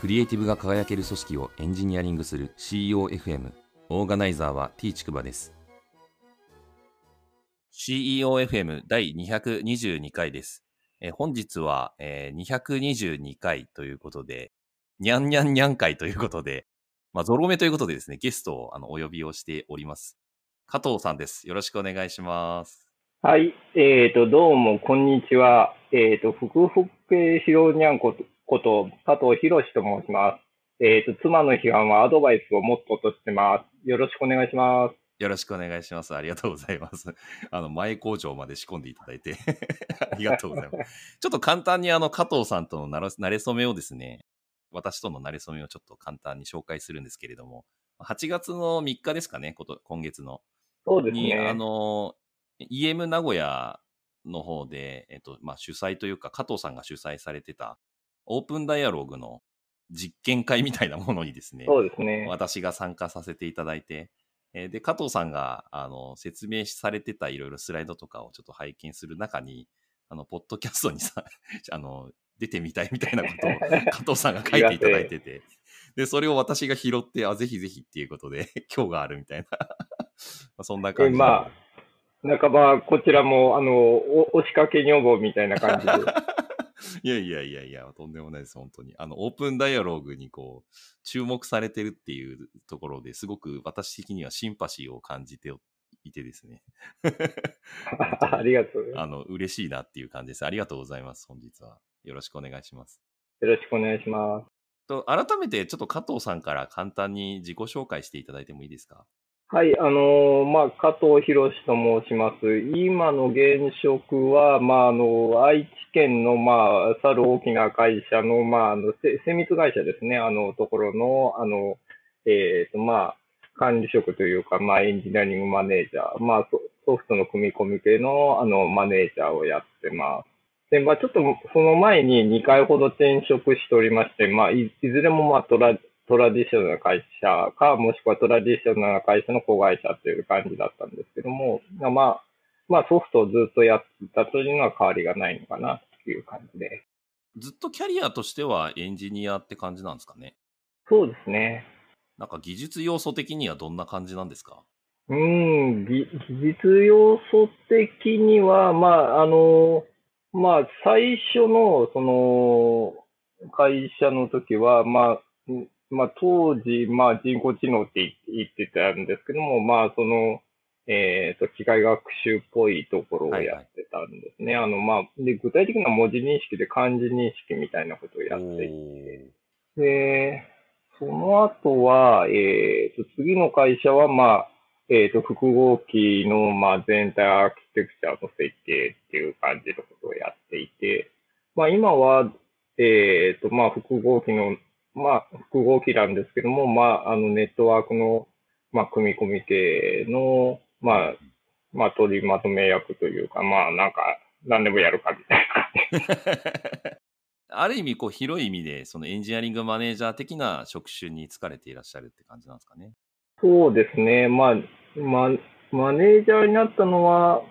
クリエイティブが輝ける組織をエンジニアリングする CEOFM オーガナイザーは T ちくばです CEOFM 第222回ですえ本日は、えー、222回ということでにゃんにゃんにゃん回ということでまあ、ゾロ目ということでですね、ゲストをあのお呼びをしております。加藤さんです。よろしくお願いします。はい。えっ、ー、と、どうも、こんにちは。えっ、ー、と、ふくふけひろにゃんこと、こと加藤博と申します。えっ、ー、と、妻の批判はアドバイスをモットーとしてます。よろしくお願いします。よろしくお願いします。ありがとうございます。あの、前工場まで仕込んでいただいて ありがとうございます。ちょっと簡単にあの、加藤さんとのなれ初めをですね、私とのなれ初めをちょっと簡単に紹介するんですけれども、8月の3日ですかね、こと今月の。そうですね。に、あの、EM 名古屋の方で、えっと、まあ、主催というか、加藤さんが主催されてた、オープンダイアログの実験会みたいなものにですね、そうですね。私が参加させていただいて、えで、加藤さんが、あの、説明されてたいろいろスライドとかをちょっと拝見する中に、あの、ポッドキャストにさ、あの、出てみたいみたいなことを 加藤さんが書いていただいてて、で、それを私が拾って、あ、ぜひぜひっていうことで、今日があるみたいなそんな感じ。まあ、半ばこちらも、あの、お押しかけ女房みたいな感じで。いやいやいやいや、とんでもないです、本当に。あの、オープンダイアログにこう、注目されてるっていうところですごく私的にはシンパシーを感じていてですね。ありがとう。あの、嬉しいなっていう感じです。ありがとうございます、本日は。よろしくお願いします。よろしくお願いします。と改めてちょっと加藤さんから簡単に自己紹介していただいてもいいですか？はい、あの、まあ、加藤博と申します。今の現職は、まあ、あの、愛知県の、まあ、去る大きな会社の、まあ、あの、精密会社ですね、あの、ところの、あの、えっ、ー、と、まあ、管理職というか、まあ、エンジニアリングマネージャー、まあ、ソフトの組み込み系の、あの、マネージャーをやってます。で、まあ、ちょっとその前に2回ほど転職しておりまして、まあ、いいずれも、まあ、トラ、トラディショナルな会社か、もしくはトラディショナルな会社の子会社という感じだったんですけども、まあ、まあ、ソフトをずっとやってたというのは変わりがないのかなという感じで。ずっとキャリアとしてはエンジニアって感じなんですかね？そうですね。なんか技術要素的にはどんな感じなんですか？うん、技術要素的には、まあ、あの、まあ、最初の、その、会社の時は、まあ、まあ、当時、まあ、人工知能って言ってたんですけども、まあ、その、えっ、ー、と、機械学習っぽいところをやってたんですね。はいはい、あの、まあ、で、具体的な文字認識で漢字認識みたいなことをやっていて、で、その後は、えっ、ー、と、次の会社は、まあ、えっ、ー、と、複合機の、まあ、全体アーキテクチャの設計っていう感じのことをやっていて、まあ、今は、えっ、ー、と、まあ、複合機の、まあ、複合機なんですけども、まあ、あの、ネットワークの、まあ、組み込み系の、まあ、まあ、取りまとめ役というか、まあ、なんか、何でもやるかみたいな感じ。ある意味、こう、広い意味で、そのエンジニアリングマネージャー的な職種に疲れていらっしゃるって感じなんですかね。そうですね。まあ、ま、マネージャーになったのは、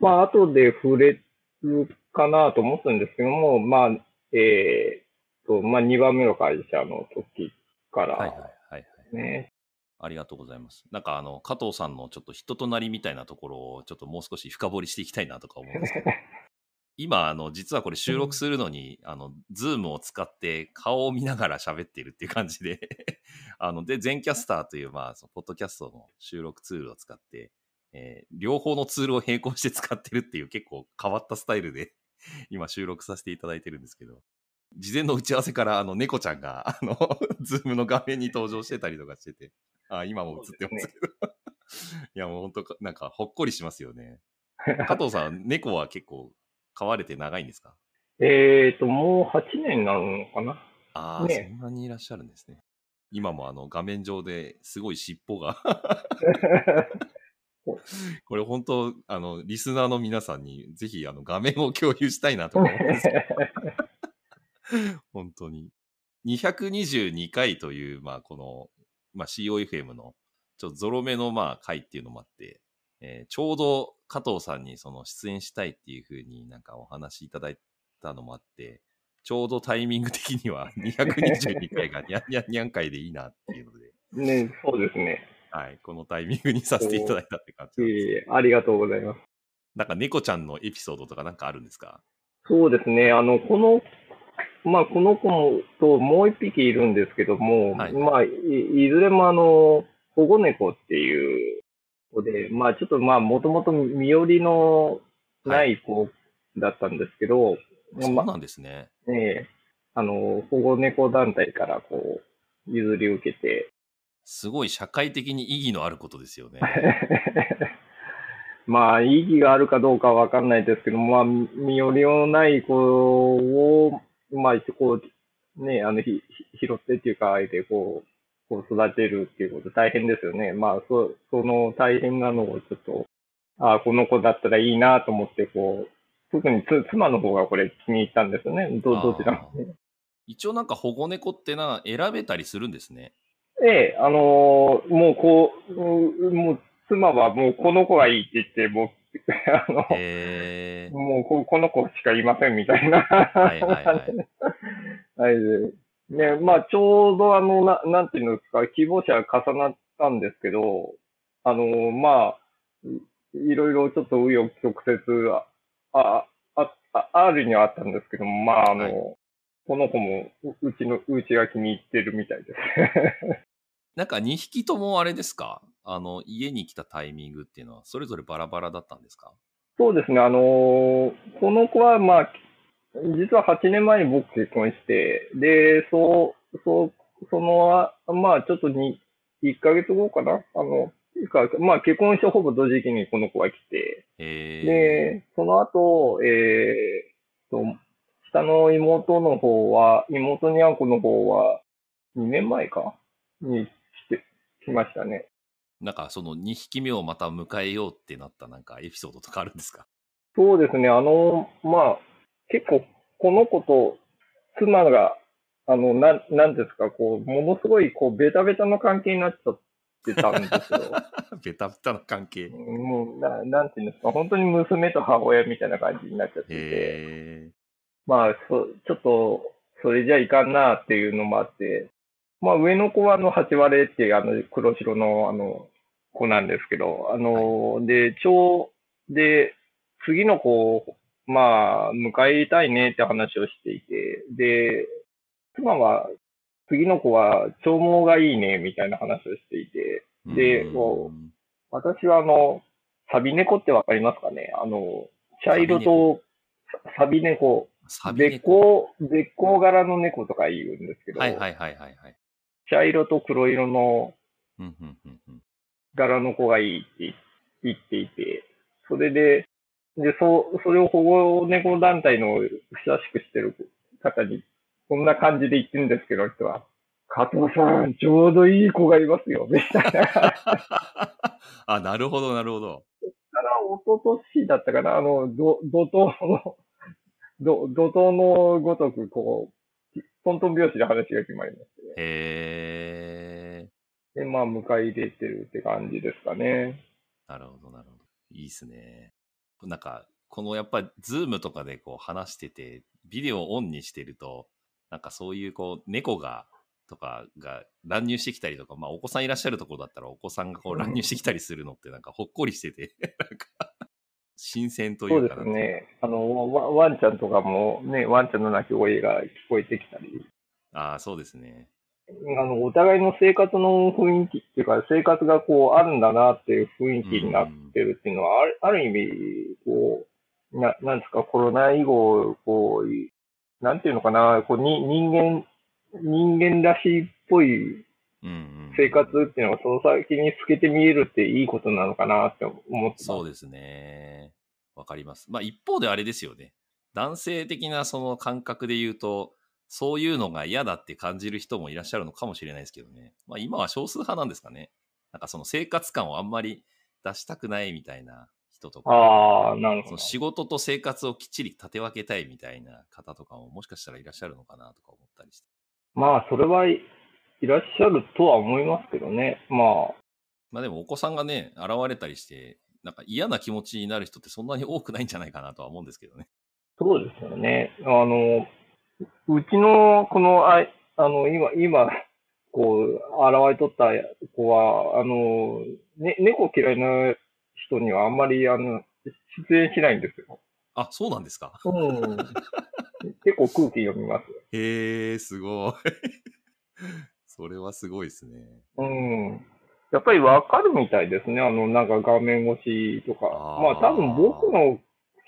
まあ、後で触れるかなと思ったんですけども、まあ、えー、と、まあ、2番目の会社の時から、はいはいはいね。ありがとうございます。なんかあの、加藤さんのちょっと人となりみたいなところをちょっともう少し深掘りしていきたいなとか思うんですけど。今、あの、実はこれ収録するのに、あの、 Zoom を使って顔を見ながら喋っているっていう感じで あの、で、 Zencastr という、まあ、そのポッドキャストの収録ツールを使って、えー、両方のツールを並行して使ってるっていう結構変わったスタイルで今収録させていただいてるんですけど、事前の打ち合わせから、あの、猫ちゃんが、あの、ズームの画面に登場してたりとかしてて、あ、今も映ってますけど。いや、もう本当なんか、ほっこりしますよね。加藤さん、猫は結構飼われて長いんですか？えっ、ー、と、もう8年になるのかな？ああ、ね、そんなにいらっしゃるんですね。今もあの画面上ですごい尻尾がこれ本当、あの、リスナーの皆さんにぜひあの画面を共有したいなと思うんですけど。本当に。222回という、まあ、この、まあ、COFM の、ちょっとゾロ目の、まあ、回っていうのもあって、えー、ちょうど加藤さんにその出演したいっていうふうになんかお話いただいたのもあって、ちょうどタイミング的には222回がニャンニャンニャン回でいいなっていうので、ね、そうですね。はい、このタイミングにさせていただいたって感じですええありがとうございます。なんか猫ちゃんのエピソードとかなんかあるんですか？そうですね。あの、この、まあ、この子ともう一匹いるんですけども、はいまあい、いずれもあの、保護猫っていう子で、まあ、ちょっとまあ、もともと身寄りのない子だったんですけど、まそうなんですね。ええあの、保護猫団体からこう、譲り受けて、すごい社会的に意義のあることですよね。まあ、意義があるかどうかはわかんないですけど、まあ、身寄りのない子を、まあ、こう、ね、あの、ひ、ひ拾ってっていうか、あえてこう、こう育てるっていうこと大変ですよね。まあ、そ、その大変なのをちょっと、ああ、この子だったらいいなと思って、こう、特につ妻の方がこれ気に入ったんですよね。ど、どちらもね。一応なんか保護猫ってな、選べたりするんですね。ええ、あのーもうこう、うんもう妻はもうこの子がいいって言って、もう、あの、へえ。もうここの子しかいませんみたいな。はいはいはい。はい。ね、まあちょうどあの、ななんていうんですか、希望者が重なったんですけど、あの、まあ、いいろいろちょっと紆余曲折あ、あ、あ、ああるにはあったんですけども、まああの、はいこの子もううちの、うちが気に入ってるみたいです。なんか2匹ともあれですか？あの、家に来たタイミングっていうのは、それぞれバラバラだったんですか？そうですね、あのーこの子は、まあ、実は8年前に僕結婚して、で、そう、そう、その、あまあ、ちょっとに、1ヶ月後かな？あの、まあ、結婚してほぼ同時期にこの子が来て。で、その後、えーと、下の妹の方は、妹にゃんこの方は、2年前か？に来て、来ましたね。なんかその2匹目をまた迎えようってなったなんかエピソードとかあるんですか？そうですね、あの、まあ、結構、この子と妻が、あの、なん、なんですか、こう、ものすごい、こう、ベタベタの関係になっちゃってたんですよ。ベタベタな関係。へもう、な、なんていうんですか、本当に娘と母親みたいな感じになっちゃってて、え。まあ、そ、ちょっと、それじゃいかんなっていうのもあって、まあ、上の子は、あの、八割れっていう、あの、黒白の、あの、子なんですけど、あの、で、ちょう、で、次の子を、まあ、迎えたいねって話をしていて、で、妻は、次の子は長毛がいいね、みたいな話をしていて、でうん。こ私はあの、サビ猫ってわかりますかね？あの、茶色と、サビ猫、絶サビ猫。光、絶光柄の猫とか言うんですけど、はいはいはいはいはい。茶色と黒色の柄の子がいいって言っていて、それで、で、そう、それを保護猫団体の親しくしてる方に、こんな感じで言ってるんですけど、人は、加藤さん、ちょうどいい子がいますよ、みたいな。あ、なるほどなるほど。ら、一昨年だったかな、あの、ど怒涛の、ど怒涛のごとく、こう、トントン拍子で話が決まりまして、ね、へえ。で、まあ、迎え入れてるって感じですかね。なるほどなるほど。いいっすね。なんか、このやっぱり、 Zoom とかでこう話してて、ビデオをオンにしてると、なんかそういうこう、猫が、とかが乱入してきたりとか、まあお子さんいらっしゃるところだったらお子さんがこう乱入してきたりするのってなんかほっこりしてて、なんか、新鮮というか、そうですね。あの、ワワンちゃんとかもね、ワンちゃんの鳴き声が聞こえてきたり、ああ、そうですね。あの、お互いの生活の雰囲気っていうか、生活がこう、あるんだなっていう雰囲気になってるっていうのは、あるある意味、こう、な、なんですか、コロナ以後、こう、なんていうのかな、こう、に、人間、人間らしいっぽいうんうん。生活っていうのが、その先に透けて見えるっていいことなのかなって思って。そうですね。わかります。まあ一方であれですよね。男性的なその感覚で言うと、そういうのが嫌だって感じる人もいらっしゃるのかもしれないですけどね。まあ今は少数派なんですかね。なんかその生活感をあんまり出したくないみたいな人とか、ああ、なるほどその。仕事と生活をきっちり立て分けたいみたいな方とかももしかしたらいらっしゃるのかなとか思ったりして。まあ、それはい、いらっしゃるとは思いますけどね。まあ、まあでもお子さんがね、現れたりして、なんか嫌な気持ちになる人ってそんなに多くないんじゃないかなとは思うんですけどね。そうですよね。あの、うちの、この、ああの、今、今、こう、現れとった子は、あの、ね、猫嫌いな人にはあんまり、あの、出演しないんですよ。あ、そうなんですか？うん。結構空気読みます。へえ、すごい。それはすごいですね。うん。やっぱりわかるみたいですね。あの、なんか画面越しとか。あーまあ多分僕の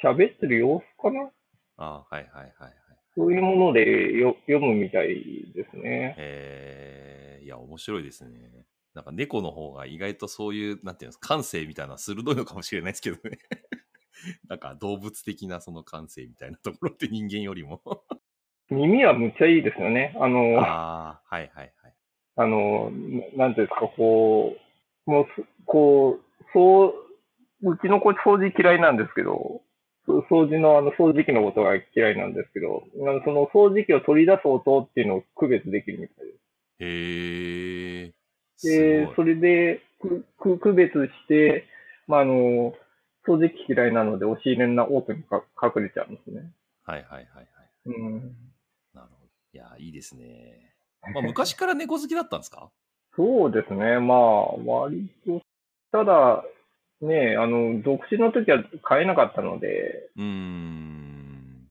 喋ってる様子かなあはいはいはいはい。そういうものでよ読むみたいですね。えー、いや、面白いですね。なんか猫の方が意外とそういう、なんていうんですか、感性みたいな鋭いのかもしれないですけどね。なんか動物的なその感性みたいなところって人間よりも。耳はむっちゃいいですよね。あの、ああ、はいはいはい。あの、ななんていうんですか、こう、もうす、こう、そう、うちの子掃除嫌いなんですけど、掃除の、あの、掃除機のことが嫌いなんですけど、その掃除機を取り出す音っていうのを区別できるみたいです。へえ。すでそれで、く、く、区別して、まあ、あの、掃除機嫌いなので押し入れの奥にか隠れちゃうんですね。はいはいはいはい。うん。なるほど。いや、いいですね。まあ、昔から猫好きだったんですか？そうですね。まあ、割と、ただ、ね、あの、独身の時は買えなかったので、うーん。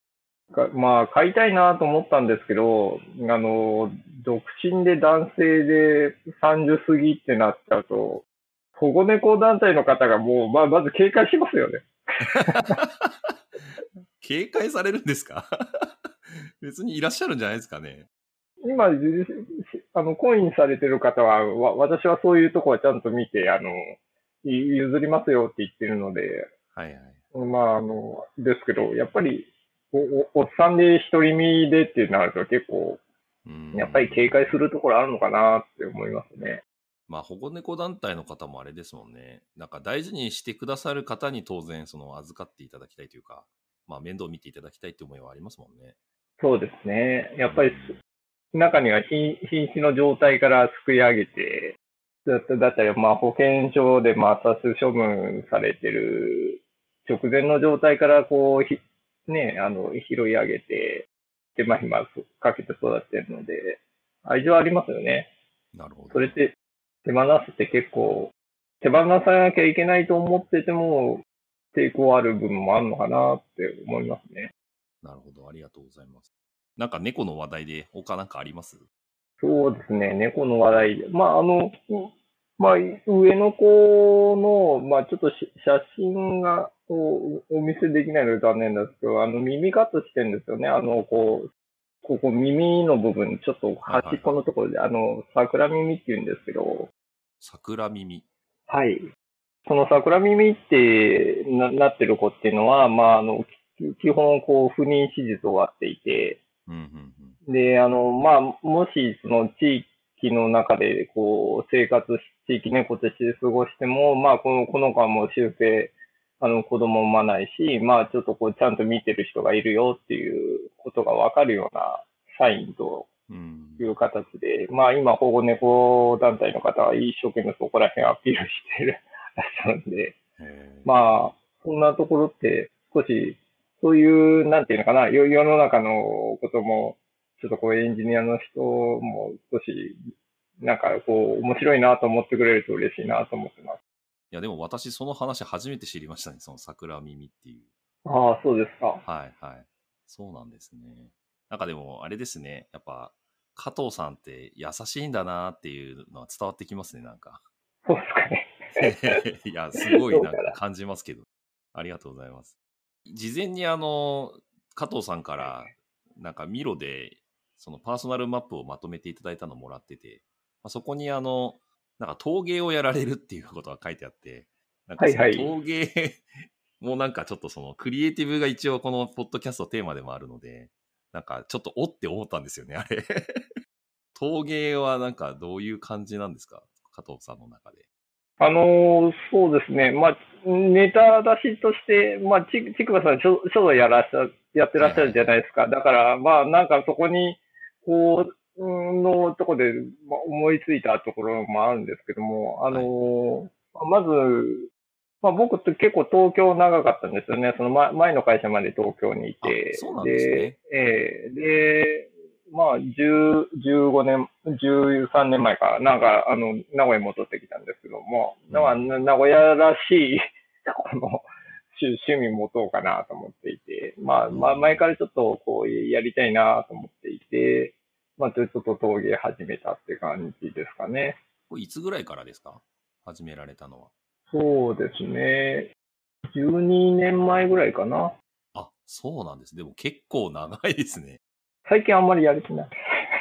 かまあ、買いたいなと思ったんですけど、あの、独身で男性で30過ぎってなっちゃうと、保護猫団体の方がもう、まあ、まず警戒しますよね。警戒されるんですか？別にいらっしゃるんじゃないですかね。今、じあの、コインされてる方は、わ私はそういうとこはちゃんと見て、あの、い譲りますよって言ってるので、はいはい。まあ、あの、ですけど、やっぱり、お、おおっさんで独り身でってなると結構、やっぱり警戒するところあるのかなって思いますね。まあ、保護猫団体の方もあれですもんね。なんか大事にしてくださる方に当然、その預かっていただきたいというか、まあ、面倒を見ていただきたいって思いはありますもんね。そうですね。やっぱりす、中には瀕瀕死の状態から救い上げて、だっただったり、まあ保健所で抹殺処分されてる直前の状態からこう、ひね、あの、拾い上げて、手間暇かけて育てるので、愛情ありますよね。なるほど。それって手放すって結構、手放さなきゃいけないと思ってても、抵抗ある部分もあるのかなって思いますね。なるほど。ありがとうございます。なんか猫の話題で他なんかあります？そうですね、猫の話題で。まあ、あの、うんまあ、上の子の、まあ、ちょっとし写真がおお見せできないので残念ですけど、あの、耳カットしてるんですよね。あの、こう、ここ耳の部分、ちょっと端っこのところで、あの、桜耳って言うんですけど、桜耳。はい。その桜耳ってななってる子っていうのは、まあ、あの、き基本、こう、不妊手術終わっていて、うんうんうん。で、あの、まあ、もし、その地域の中で、こう、生活し、地域猫として過ごしても、まあ、この、この子はもう修正、あの、子供産まないし、まあ、ちょっとこう、ちゃんと見てる人がいるよっていうことがわかるようなサインとうんいう形で、まあ、今、保護猫団体の方は一生懸命そこら辺アピールしてるらしいので、へーまあ、そんなところって少し、そういう、なんていうのかな、よ世の中のことも、ちょっとこうエンジニアの人も少し、なんかこう、面白いなと思ってくれると嬉しいなと思ってます。いや、でも私、その話初めて知りましたね。その桜耳っていう。ああ、そうですか。はいはい。そうなんですね。なんかでも、あれですね。やっぱ、加藤さんって優しいんだなっていうのは伝わってきますね、なんか。そうですかね。いや、すごいなんか感じますけど。ありがとうございます。事前にあの、加藤さんから、なんかミロで、そのパーソナルマップをまとめていただいたのをもらってて、まあ、そこにあの、なんか陶芸をやられるっていうことが書いてあって、なんか陶芸 もなんかちょっとそのクリエイティブが一応このポッドキャストテーマでもあるので、なんかちょっとおって思ったんですよね、あれ。陶芸はなんかどういう感じなんですか？加藤さんの中で。あのーそうですね。まあ、ネタ出しとして、まあ、ち、ちくばさん、書書道やらっしゃ、やってらっしゃるじゃないですか。だから、まあ、なんかそこに、こう、うんのとこで、まあ、思いついたところもあるんですけども、あのーまず、まあ僕って結構東京長かったんですよね。その前前の会社まで東京にいて。あそうなんですねで、ええで、まあ、10 15年、13年前か、なんか、あの、名古屋に戻ってきたんですけども、うんだから名古屋らしい、この、趣趣味持とうかなと思っていて、まあ、まあ、前からちょっとこうやりたいなと思っていて、まあ、ちょっと陶芸始めたって感じですかね。これいつぐらいからですか？始められたのは。そうですね。12年前ぐらいかな。あ、そうなんです。でも結構長いですね。最近あんまりやる気ない。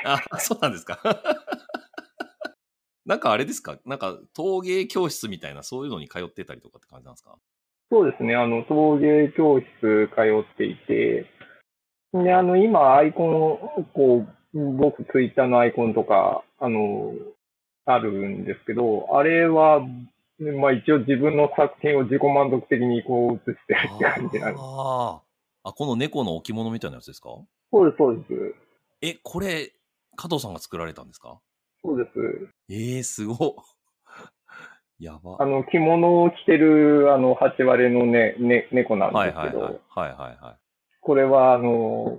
あ、そうなんですか。なんかあれですか？なんか陶芸教室みたいなそういうのに通ってたりとかって感じなんですか？そうですね。あの、陶芸教室通っていて、で、あの、今、アイコン、こう、僕、ツイッターのアイコンとか、あの、あるんですけど、あれは、まあ一応自分の作品を自己満足的にこう映してるって感じなんです。あーあ、この猫の置物みたいなやつですか？そうです、そうです。え、これ、加藤さんが作られたんですか？そうです。ええー、すごっ。やば。あの、着物を着てる、あの、八割のね、ね、猫なんはいですけど、はいはい。はいはいはい。これは、あの、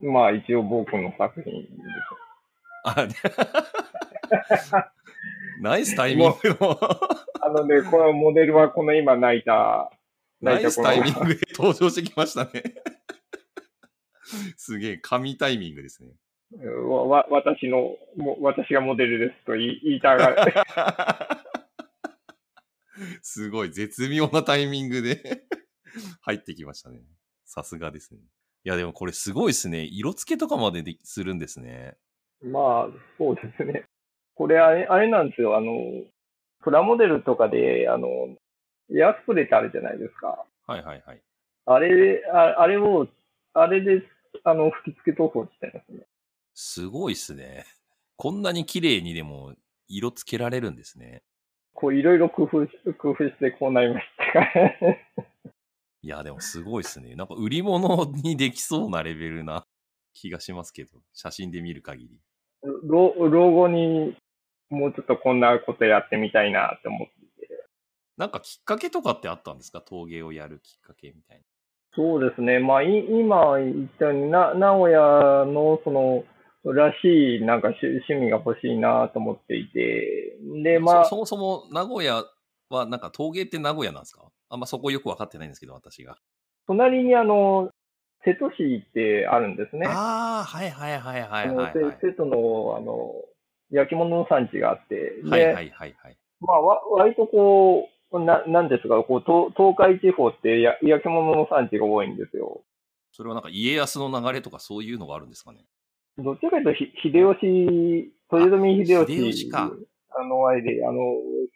まあ一応僕の作品です。あ、ナイスタイミングの、あのね、このモデルはこの今泣いた、ナイスタイミング。グで登場してきましたね。すげえ、神タイミングですね。わ、わ、私の、も私がモデルですと言い言いたがる。すごい、絶妙なタイミングで 入ってきましたね。さすがですね。いや、でもこれすごいですね。色付けとかまででするんですね。まあ、そうですね。これあれ、あれなんですよ。あの、プラモデルとかで、あの、エアスプレーってあるじゃないですか。はいはいはい。あれ、ああれを、あれで、あの、吹き付け塗装してますね。すごいっすね。こんなに綺麗にでも色付けられるんですね。こう、いろいろ工夫し、工夫してこうなりました。いや、でもすごいっすね。なんか売り物にできそうなレベルな気がしますけど、写真で見る限り。老老後にもうちょっとこんなことやってみたいなって思って。なんかきっかけとかってあったんですか？陶芸をやるきっかけみたいそうですね。まあ、い今言ったように、な、名古屋のその、らしいなんか趣趣味が欲しいなと思っていて。で、な。まあそ、そもそも名古屋はなんか陶芸って名古屋なんですか？あんまそこよくわかってないんですけど、私が。隣にあの、瀬戸市ってあるんですね。ああ、はいはいはいはいはい、はい。せ瀬戸の、あの、焼き物の産地があって。で、はいはいはいはい。まあ、わ割とこう、な、なんですが、こう、東東海地方ってや焼き物の産地が多いんですよ。それはなんか家康の流れとかそういうのがあるんですかね？どっちかというと、ひ秀吉、豊臣秀吉、秀吉かあの、あれで、あの、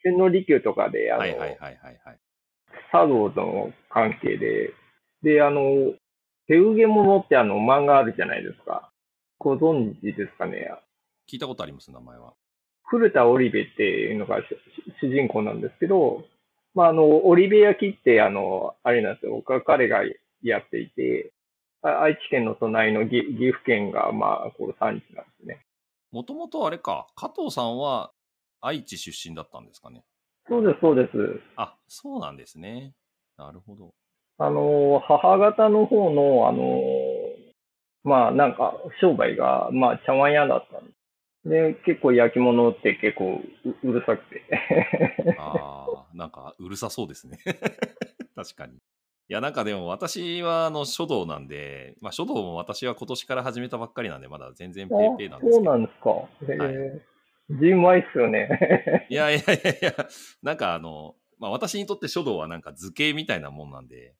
千利休とかで、あの、はいはいはいはいはい。茶道との関係で、で、あの、手受け物ってあの、漫画あるじゃないですか。ご存知ですかね？聞いたことあります、名前は。古田織部っていうのがし主人公なんですけど、まあ、あの、織部焼きって、あの、あれなんですよ。か彼がやっていて、あ愛知県の隣の岐岐阜県が、まあ、こう産地なんですね。もともとあれか、加藤さんは愛知出身だったんですかね。そうです、そうです。あ、そうなんですね。なるほど。あの、母方の方の、あの、まあ、なんか、商売が、まあ、茶碗屋だったんです。で、結構焼き物って結構ううるさくて。ああ、なんかうるさそうですね。確かに。いや、なんかでも私はあの書道なんで、まあ書道も私は今年から始めたばっかりなんで、まだ全然ペーペーなんですそうけど。なんですか。へはいえ。字うまいっすよね。いやいやいやいや、なんかあの、まあ私にとって書道はなんか図形みたいなもんなんで、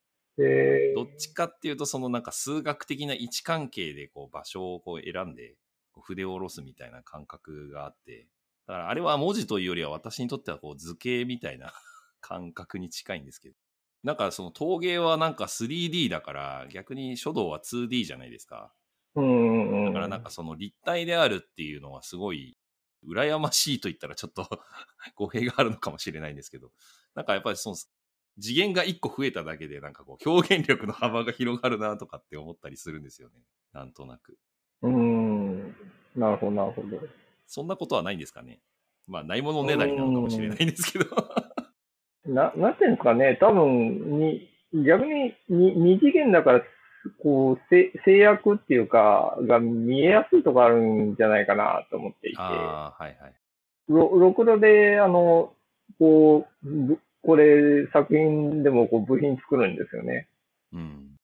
どっちかっていうとそのなんか数学的な位置関係でこう場所をこう選んで、こう筆を下ろすみたいな感覚があって、だからあれは文字というよりは私にとってはこう図形みたいな 感覚に近いんですけど。なんかその陶芸はなんか 3D だから逆に書道は 2D じゃないですか。だからなんかその立体であるっていうのはすごい羨ましいと言ったらちょっと 語弊があるのかもしれないんですけど、なんかやっぱりその次元が1個増えただけでなんかこう表現力の幅が広がるなとかって思ったりするんですよね。なんとなく。うん。なるほど、なるほど。そんなことはないんですかね。まあないものねだりなのかもしれないんですけど。な、なんていうんですかね、多分に、逆にに二次元だから、こう、せ制約っていうか、が見えやすいとこあるんじゃないかなと思っていて、ああ、はいはい。ろろくろで、あの、こう、ぶこれ作品でもこう部品作るんですよね。うん。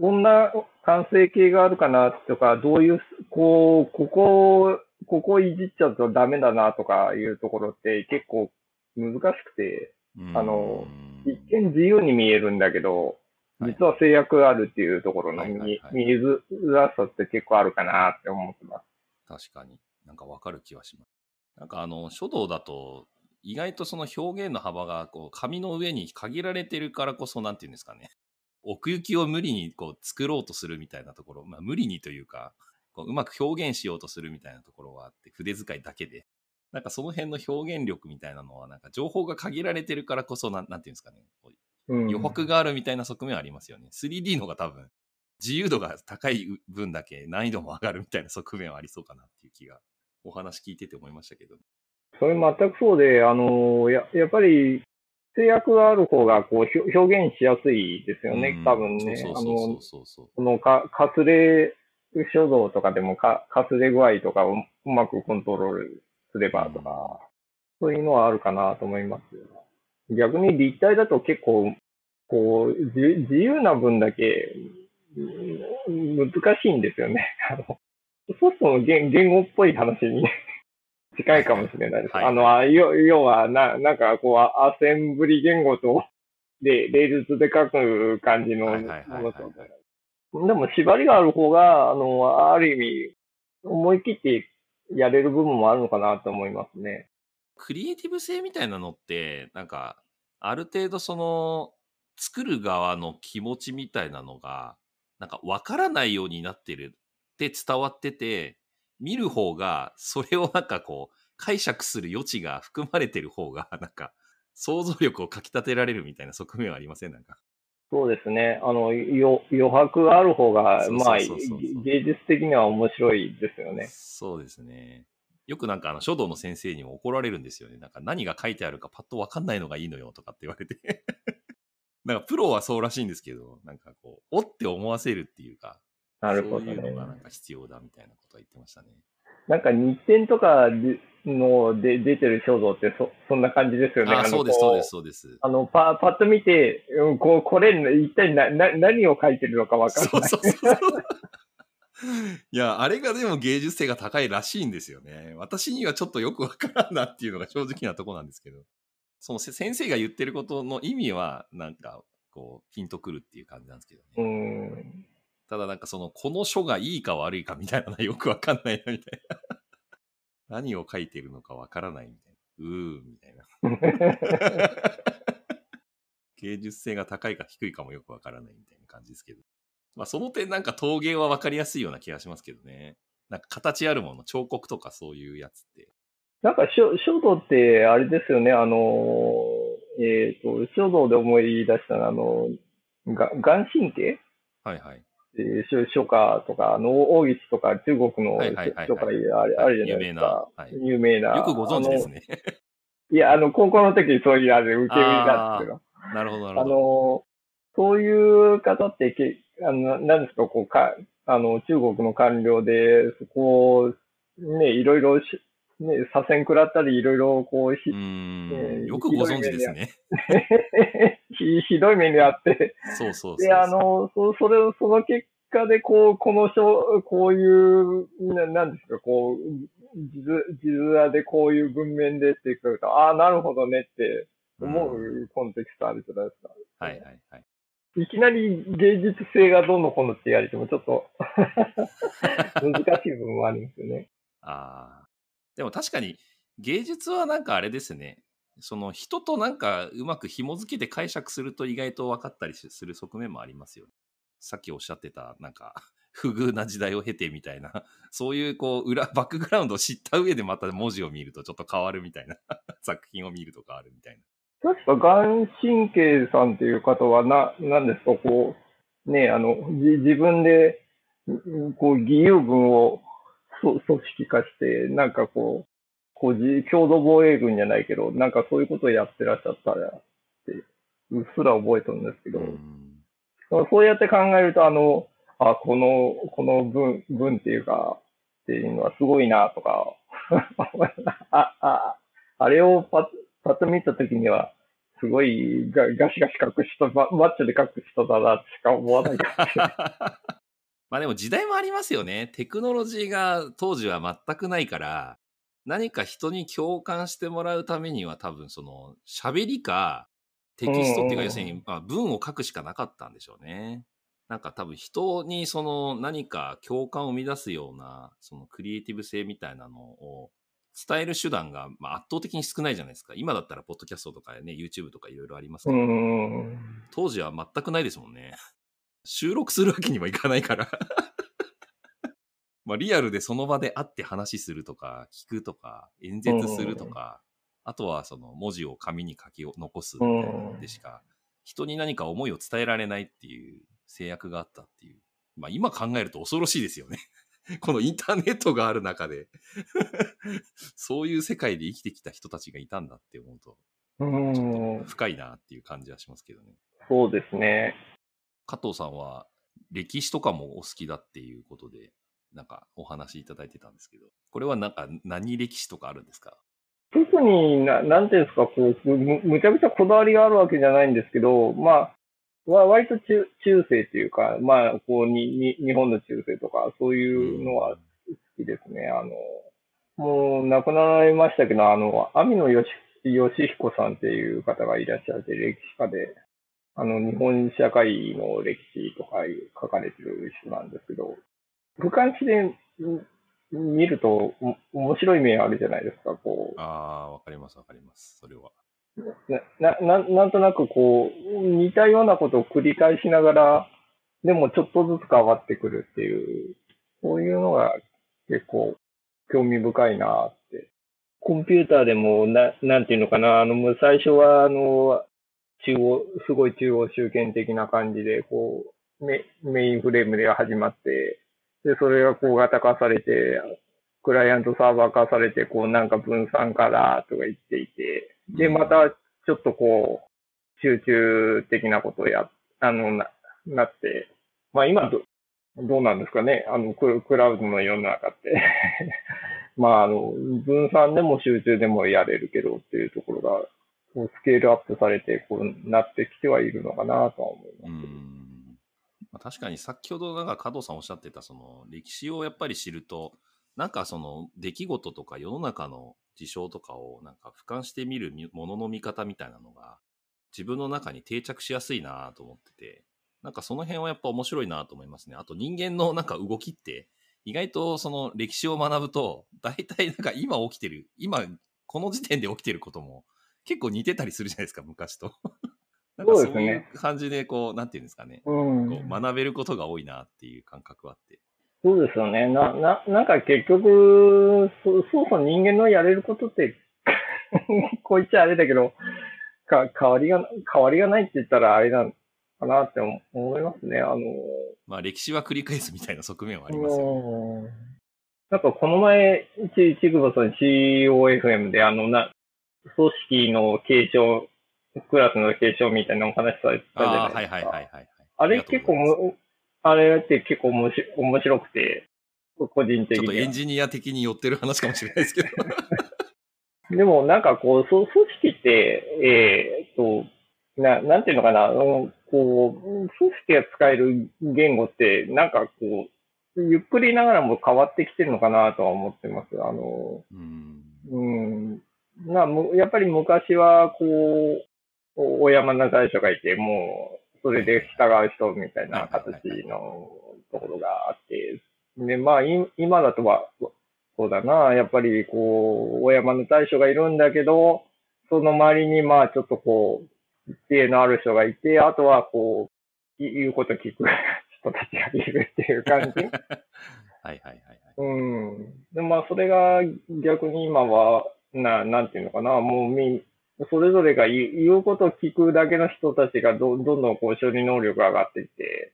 どんな完成形があるかなとか、どういう、こう、ここ、ここいじっちゃうとダメだなとかいうところって結構難しくて、うんあの、一見自由に見えるんだけど、はい実は制約があるっていうところの見えづらさって結構あるかなって思ってます。確かに。なんかわかる気はします。なんかあの、書道だと、意外とその表現の幅が、こう、紙の上に限られてるからこそ、なんていうんですかね。奥行きを無理にこう作ろうとするみたいなところ、まあ無理にというか、こううまく表現しようとするみたいなところはあって、筆遣いだけで。なんかその辺の表現力みたいなのは、なんか情報が限られてるからこそ、なんなんていうんですかね。余白があるみたいな側面はありますよね。3D のが多分、自由度が高い分だけ難易度も上がるみたいな側面はありそうかなっていう気が、お話聞いてて思いましたけど。それ全くそうで、あの、ややっぱり制約がある方がこう表現しやすいですよね、うん多分ね。あそうそうそうの、そうそう。このか、かすれ書道とかでもか、かすれ具合とかをうまくコントロールすればとか、そういうのはあるかなと思いますよ。逆に立体だと結構、こう、自自由な分だけ、うん難しいんですよね。あの、そうすると言言語っぽい話に近いかもしれないです。はいあの、あ要要は、な、なんかこう、アセンブリ言語と、で、 Rails で書く感じのものとでも縛りがある方が、あの、ある意味、思い切ってやれる部分もあるのかなと思いますね。クリエイティブ性みたいなのって、なんか、ある程度その、作る側の気持ちみたいなのが、なんか分からないようになってるって伝わってて、見る方が、それをなんかこう、解釈する余地が含まれてる方が、なんか、想像力をかき立てられるみたいな側面はありません？なんか。そうですね。あの、よ余白がある方が、まあ、芸術的には面白いですよね。そうですね。よくなんかあの書道の先生にも怒られるんですよね。なんか何が書いてあるかパッとわかんないのがいいのよとかって言われて。なんかプロはそうらしいんですけど、なんかこう、おって思わせるっていうか、なるほどそういうのがね。なんか必要だみたいなことは言ってましたね。なんか日展とかので出てる書道ってそそんな感じですよね。あのそうです、こそうです、そうです。あの、パパッと見て、うん、こう、これ、一体な、な、何を書いてるのかわかんない。そうそうそう。いや、あれがでも芸術性が高いらしいんですよね。私にはちょっとよくわからんなっていうのが正直なとこなんですけど。そのせ先生が言ってることの意味は、なんか、こう、ピンとくるっていう感じなんですけどね。うん。ただなんかその、この書がいいか悪いかみたいなのはよくわかんないなみたいな。何を書いてるのかわからないみたいな。うーみたいな。芸術性が高いか低いかもよくわからないみたいな感じですけど。まあその点なんか陶芸はわかりやすいような気がしますけどね。なんか形あるもの、彫刻とかそういうやつって。なんか書、書道って、あれですよね、あの、えっ、と、書道で思い出したのは、あの、が眼神経？はいはい。えー書書家とか、あの、大岸とか中国の書家あれあるじゃないですか。はい有名な。よくご存知ですね。あの。いや、あの、高校の時そういうあれ、受け売りだったけど。なるほどなるあほど。の、そういう方ってけ、あの、なんですか、こう、か、あの、中国の官僚で、そこを、ね、いろいろし、ね、左遷食らったり、いろいろ、こう、ひえーよくご存知ですね。ひ ひどい目にあって、そうそう。で、あの、そそれを、その結果で、こう、この書、こういう、ななんですか、こう、字図でこういう文面でってくると、ああ、なるほどねって思うコンテキストあるじゃないですか。はいはいはい。いきなり芸術性がどんどんこのって言われても、ちょっと 難しい部分もありますよね。ああ。でも確かに芸術はなんかあれですね。その人となんかうまく紐付けて解釈すると意外と分かったりする側面もありますよね。さっきおっしゃってたなんか 不遇な時代を経てみたいな、そういうこう裏、バックグラウンドを知った上でまた文字を見るとちょっと変わるみたいな、作品を見ると変わるみたいな。確か、眼神経さんっていう方は、な、なんですか、こう、ね、あの、自分で、こう、義勇軍を組織化して、なんかこう、こうじ共同防衛軍じゃないけど、なんかそういうことをやってらっしゃったらて、うっすら覚えてるんですけど、うんそうやって考えると、あの、あ、この、この文、文っていうか、っていうのはすごいなとか、あ、あ、あれをパッ、パッと見たときには、すごいガガシガシ書く人、ママッチョで書く人だなってしか思わないか。まあでも時代もありますよね。テクノロジーが当時は全くないから、何か人に共感してもらうためには多分その喋りかテキストっていうか要するにまあ文を書くしかなかったんでしょうね。なんか多分人にその何か共感を生み出すようなそのクリエイティブ性みたいなのを伝える手段がまあ圧倒的に少ないじゃないですか。今だったらポッドキャストとかね、YouTube とかいろいろありますけうど、ん。当時は全くないですもんね。収録するわけにはいかないから。まあリアルでその場で会って話するとか、聞くとか、演説するとか、あとはその文字を紙に書き残すでしか、人に何か思いを伝えられないっていう制約があったっていう。まあ今考えると恐ろしいですよね。このインターネットがある中で、そういう世界で生きてきた人たちがいたんだって思うと、うちょんっと。深いなっていう感じはしますけどね。そうですね。加藤さんは歴史とかもお好きだっていうことで、なんかお話いただいてたんですけど、これはなんか何歴史とかあるんですか？特にな、なんていうんですか、こう、むむちゃくちゃこだわりがあるわけじゃないんですけど、まあ、わ割と中中世っていうか、まあ、こうにに、日本の中世とか、そういうのは好きですね。あの、もう亡くなられましたけど、あの、網野義義彦さんっていう方がいらっしゃって、歴史家で、あの、日本社会の歴史とか書かれてる人なんですけど、俯瞰視でん見るとお面白い面あるじゃないですか、こう。ああ、わかりますわかります。それは。な、な、ななんとなくこう、似たようなことを繰り返しながら、でもちょっとずつ変わってくるっていう、そういうのが結構興味深いなって。コンピューターでも、な、なんていうのかな、あの、もう最初は、あの、中央、すごい中央集権的な感じで、こう、メメインフレームで始まって、で、それがこう型化されて、クライアントサーバー化されて、こうなんか分散化だとか言っていて、で、またちょっとこう、集中的なことをや、あの、な、なって、まあ今ど、どうなんですかね、あの、ククラウドの世の中って。まああの、分散でも集中でもやれるけどっていうところが、こうスケールアップされて、こうなってきてはいるのかなとは思います。まあ、確かに先ほどなんか加藤さんおっしゃってたその歴史をやっぱり知ると、なんかその出来事とか世の中の事象とかをなんか俯瞰してみるものの見方みたいなのが自分の中に定着しやすいなと思ってて、なんかその辺はやっぱ面白いなと思いますね。あと人間のなんか動きって意外とその歴史を学ぶと大体なんか今起きてる、今この時点で起きてることも結構似てたりするじゃないですか、昔と。なんかそういう感じでこう、なんていうんですかね。うんこう学べることが多いなっていう感覚はあって。そうですよね。な、な、なんか結局、そそうそう人間のやれることって、こう言っちゃあれだけど、か、変わりが、変わりがないって言ったらあれなのかなって思思いますね。あの、まあ歴史は繰り返すみたいな側面はありますよね。うんなんかこの前、ち、ちぐばさん COFM であの、な、組織の継承、クラスの継承みたいなお話されてたじゃああ、ないですか。はいはいはいはいはい。あれ結構も、あれって結構面白面白くて、個人的にちょっとエンジニア的に寄ってる話かもしれないですけど。でもなんかこう、そう組織って、えーっと、な、なんていうのかな、うんこう、組織が使える言語って、なんかこう、ゆっくりながらも変わってきてるのかなとは思ってます。あの、うん。うん。な、むやっぱり昔は、こう、お山の大将がいて、もう、それで従う人みたいな形のところがあって、で、まあ、い今だとは、そうだな、やっぱり、こう、お山の大将がいるんだけど、その周りに、まあ、ちょっとこう、知恵のある人がいて、あとは、こう、い言うこと聞く人たちがいるっていう感じ。はいはいはいはい。うん。で、まあ、それが逆に今は、な、なんていうのかな、もうみ、それぞれが言う言うことを聞くだけの人たちがどどんどんこう処理能力が上がっていって、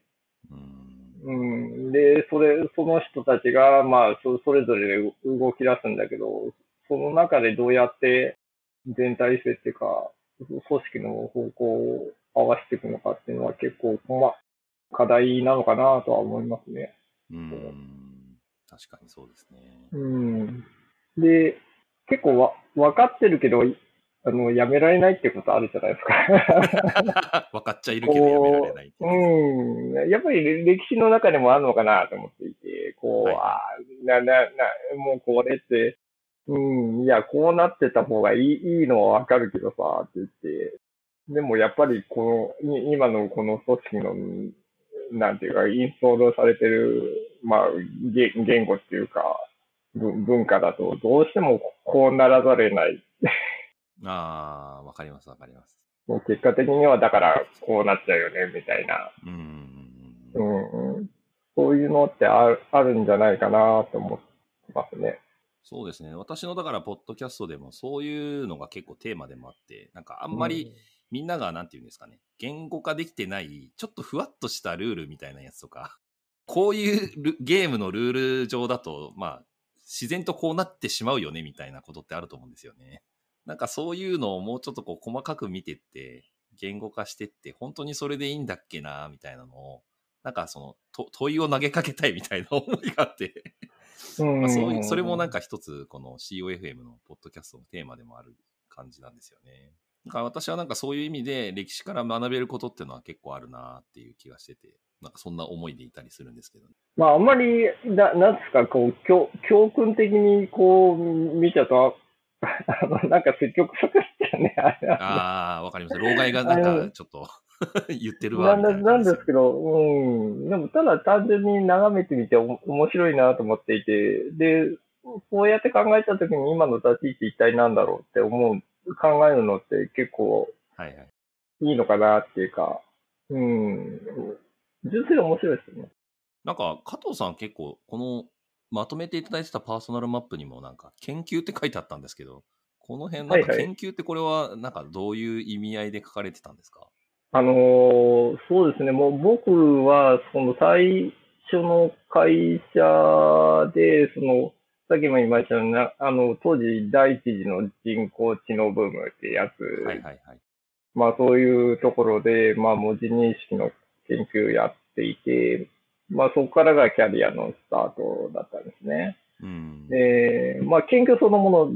うん。うん。で、それ、その人たちが、まあ、そそれぞれで動き出すんだけど、その中でどうやって全体性っていうか、組織の方向を合わせていくのかっていうのは結構、まあ、課題なのかなとは思いますね。うん。確かにそうですね。うん。で、結構わ、分かってるけど、あの、やめられないってことあるじゃないですか。分かっちゃいるけどやめられないってやつうん。やっぱり歴史の中でもあるのかなと思っていて、こう、はいあーな、な、な、もうこれって、うん、いや、こうなってた方がいい、いいのはわかるけどさ、って言って、でもやっぱりこの、い今のこの組織の、なんていうか、インストールされてる、まあ、言言語っていうか、文文化だと、どうしてもこうならざるを得ない。ああ、わかりますわかります。もう結果的には、だから、こうなっちゃうよね、みたいな。うん。うんうん、そういうのってあるあるんじゃないかなと思ってますね。そうですね。私のだから、ポッドキャストでもそういうのが結構テーマでもあって、なんかあんまりみんながなんて言うんですかね、言語化できてない、ちょっとふわっとしたルールみたいなやつとか、こういうルゲームのルール上だと、まあ、自然とこうなってしまうよねみたいなことってあると思うんですよね。なんかそういうのをもうちょっとこう細かく見てって、言語化してって、本当にそれでいいんだっけなみたいなのを、なんかそのと問いを投げかけたいみたいな思いがあって、うんまあ、そういうそれもなんか一つこの COFM のポッドキャストのテーマでもある感じなんですよね。だから私はなんかそういう意味で歴史から学べることっていうのは結構あるなっていう気がしてて、なんかそんな思いでいたりするんですけど、ね、まあ、あんまり、ななんですか、こう、教教訓的にこう、見ちゃうと、あの、なんか積極臭くしたね、あれはああ、わかります。老害がなんかちょっと 言ってるわななんですけど、うん。でも、ただ単純に眺めてみてお面白いなと思っていて、で、こうやって考えたときに今の立ち位置一体何だろうって思う、考えるのって結構はいはい。いいのかなっていうか、うん。純粋に面白いですよね。なんか加藤さん結構このまとめていただいてたパーソナルマップにもなんか研究って書いてあったんですけど、この辺なんかはいはい研究ってこれはなんかどういう意味合いで書かれてたんですか、あのーそうですね、もう僕は、その最初の会社で、その、さっきも言いましたようにな、あの、当時第一次の人工知能ブームってやつ、はいはいはい。まあそういうところで、まあ文字認識の研究やっていて、まあそこからがキャリアのスタートだったんですね。うん。で、まあ研究そのもの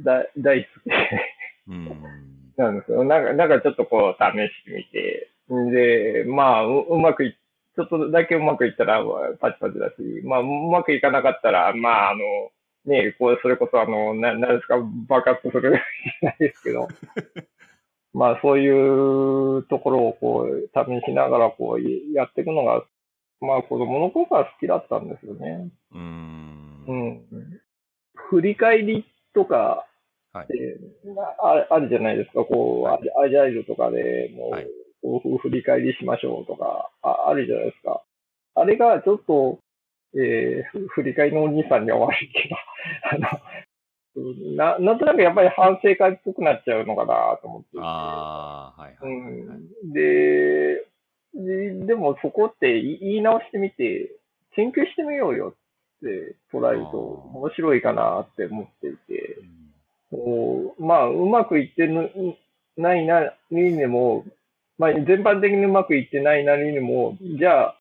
大大好きで、うん。なんですよ。なんか、なんかちょっとこう試してみて、で、まあ、ううまくい、ちょっとだけうまくいったらパチパチだし、まあ、うまくいかなかったら、まあ、あの、ねこう、それこそあの、な、なんですか、爆発するじゃないですけど、まあ、そういうところをこう、試しながらこう、やっていくのが、まあ、子供の頃から好きだったんですよね。うん。う。ん。振り返りとか、はいであるあるじゃないですか、こう、はいアジャイルとかでもう、はいこう振り返りしましょうとかあ、あるじゃないですか。あれがちょっと、えーふ振り返りのお兄さんには悪いけど、あの、うんななんとなくやっぱり反省会っぽくなっちゃうのかなと思って。ああ、はいはいはい、はい。うん、でで、でもそこって言い直してみて、研究してみようよって捉えると面白いかなって思っていて、こうまあ、うまくいってぬないなりにも、まあ、全般的にうまくいってないなりにも、じゃあ、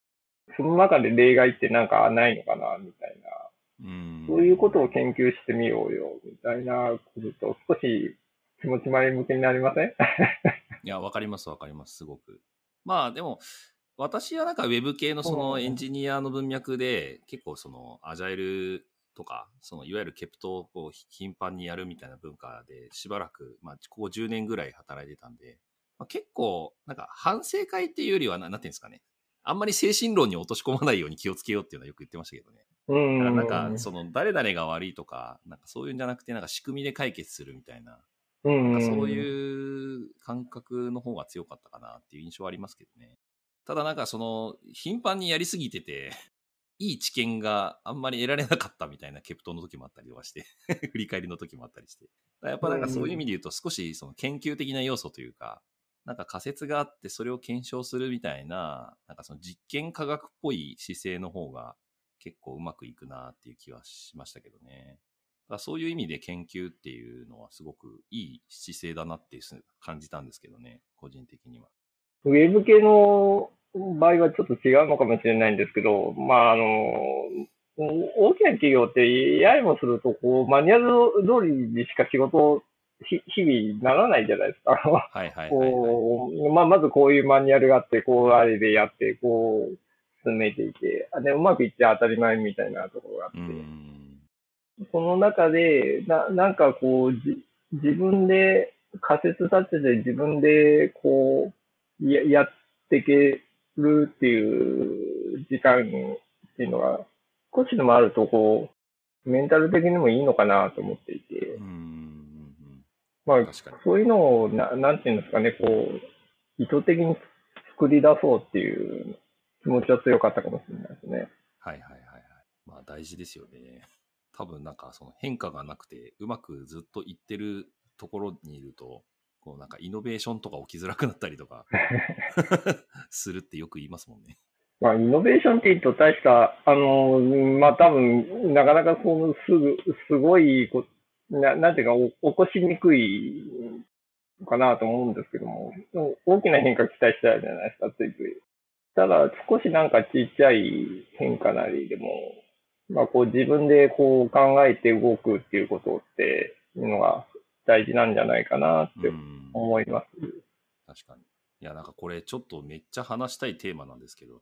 その中で例外ってなんかないのかな、みたいな。うん。そういうことを研究してみようよ、みたいなことと、少し気持ち前向きになりません？いや、わかりますわかります、すごく。まあでも、私はなんかウェブ系のそのうんエンジニアの文脈で、結構そのアジャイルとか、そのいわゆるケプトをこう頻繁にやるみたいな文化でしばらく、まあここ10年ぐらい働いてたんで、まあ、結構なんか反省会っていうよりはな、なんていうんですかね。あんまり精神論に落とし込まないように気をつけようっていうのはよく言ってましたけどね。うんだからなんか、その誰々が悪いとか、なんかそういうんじゃなくて、なんか仕組みで解決するみたいな、うんなんかそういう感覚の方が強かったかなっていう印象はありますけどね。ただなんかその、頻繁にやりすぎてて、いい知見があんまり得られなかったみたいなケプトの時もあったりとかして、振り返りの時もあったりして。やっぱなんかそういう意味で言うと少しその研究的な要素というか、なんか仮説があってそれを検証するみたいな、なんかその実験科学っぽい姿勢の方が結構うまくいくなっていう気はしましたけどね。だそういう意味で研究っていうのはすごくいい姿勢だなって感じたんですけどね、個人的には。ウェブ系の場合はちょっと違うのかもしれないんですけど、まあ、あの、大きな企業ってややもすると、こう、マニュアル通りにしか仕事日々ならないじゃないですか。はいはいはい、まあ、まずこういうマニュアルがあって、こうあれでやって、こう進めていて、でうまくいって当たり前みたいなところがあって、その中で、ななんかこうじ、自分で仮説立てて自分でこうややっていけるっていう時間っていうのが少しでもあるとこう、メンタル的にもいいのかなと思っていて。うん。まあ、そういうのをな、なんていうんですかね、こう、意図的に作り出そうっていう気持ちは強かったかもしれないですね。はいはいはいはい。まあ大事ですよね。多分なんかその変化がなくて、うまくずっといってるところにいると、こうなんかイノベーションとか起きづらくなったりとか するってよく言いますもんね。まあ、イノベーションって言うと大した、あの、まあ多分、なかなかそのすぐ、すごいこななんていうか起こしにくいかなと思うんですけども、大きな変化期待したいじゃないですか、ついつい。ただ、少しなんかちっちゃい変化なりでも、まあ、こう自分でこう考えて動くっていうことっていうのが大事なんじゃないかなって思います。確かに。いや、なんかこれちょっとめっちゃ話したいテーマなんですけど、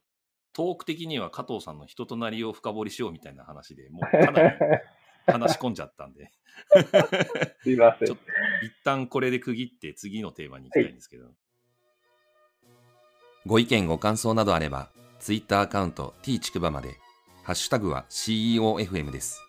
トーク的には加藤さんの人となりを深掘りしようみたいな話でもうかなり 話し込んじゃったんですいません。ちょっと一旦これで区切って次のテーマに行きたいんですけど。はい、ご意見ご感想などあれば、ツイッターアカウント t ちくばまで、ハッシュタグは CEOFM です。